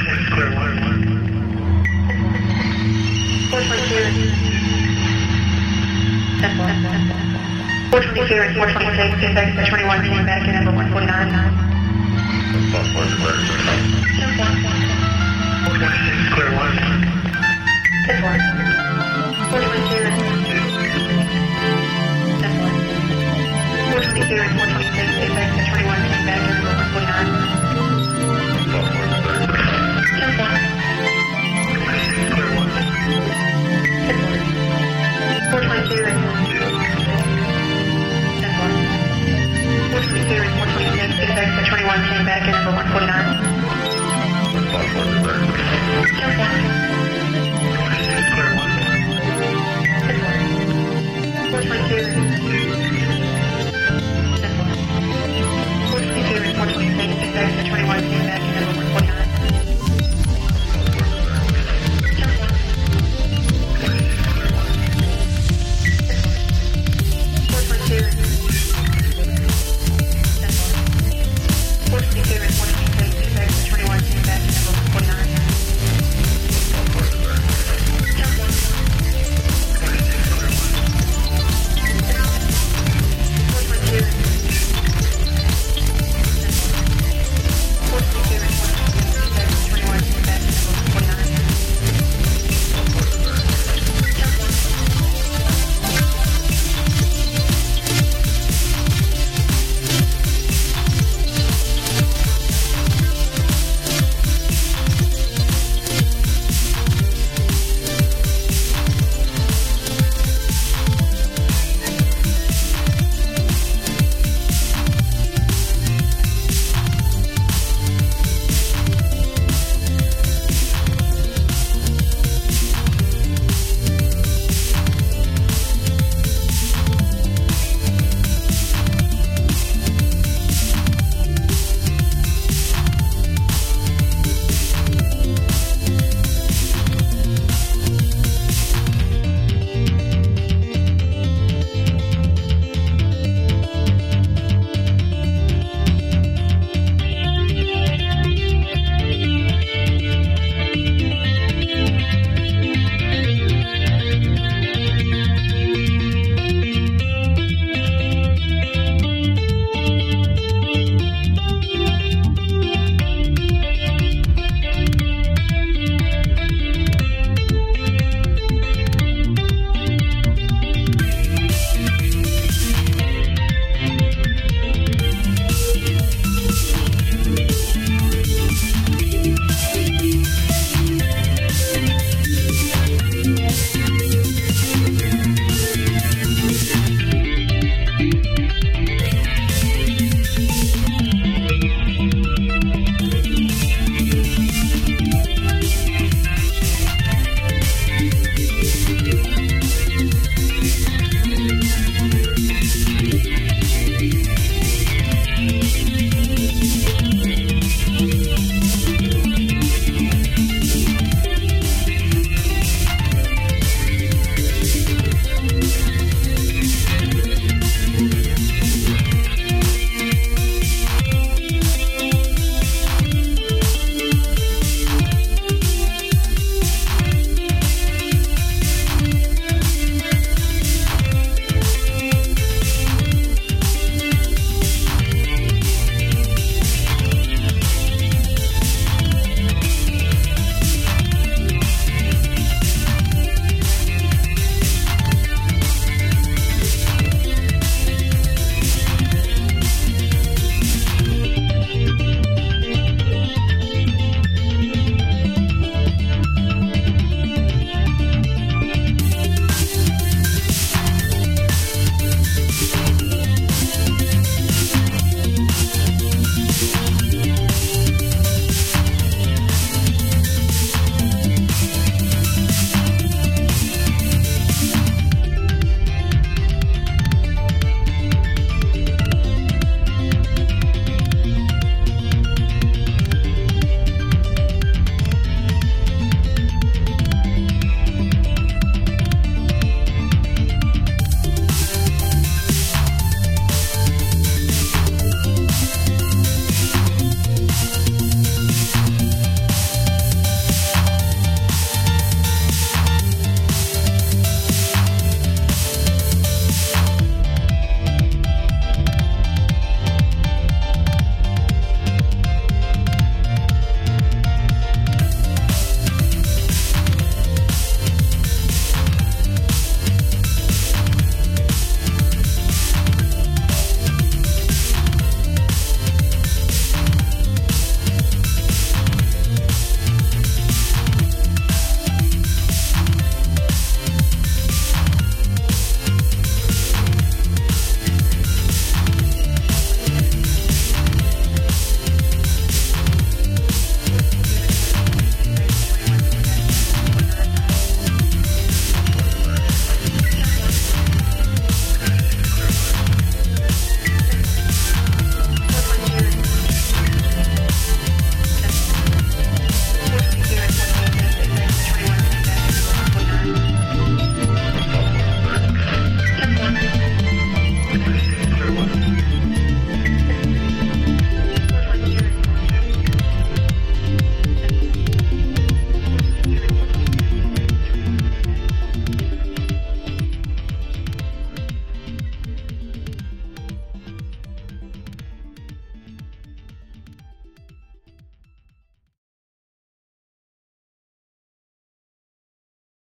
Square one. Four twenty two. Step one. Four twenty two and four twenty six. Two seconds. Twenty one. Ten. Back in number one forty nine. American Woman for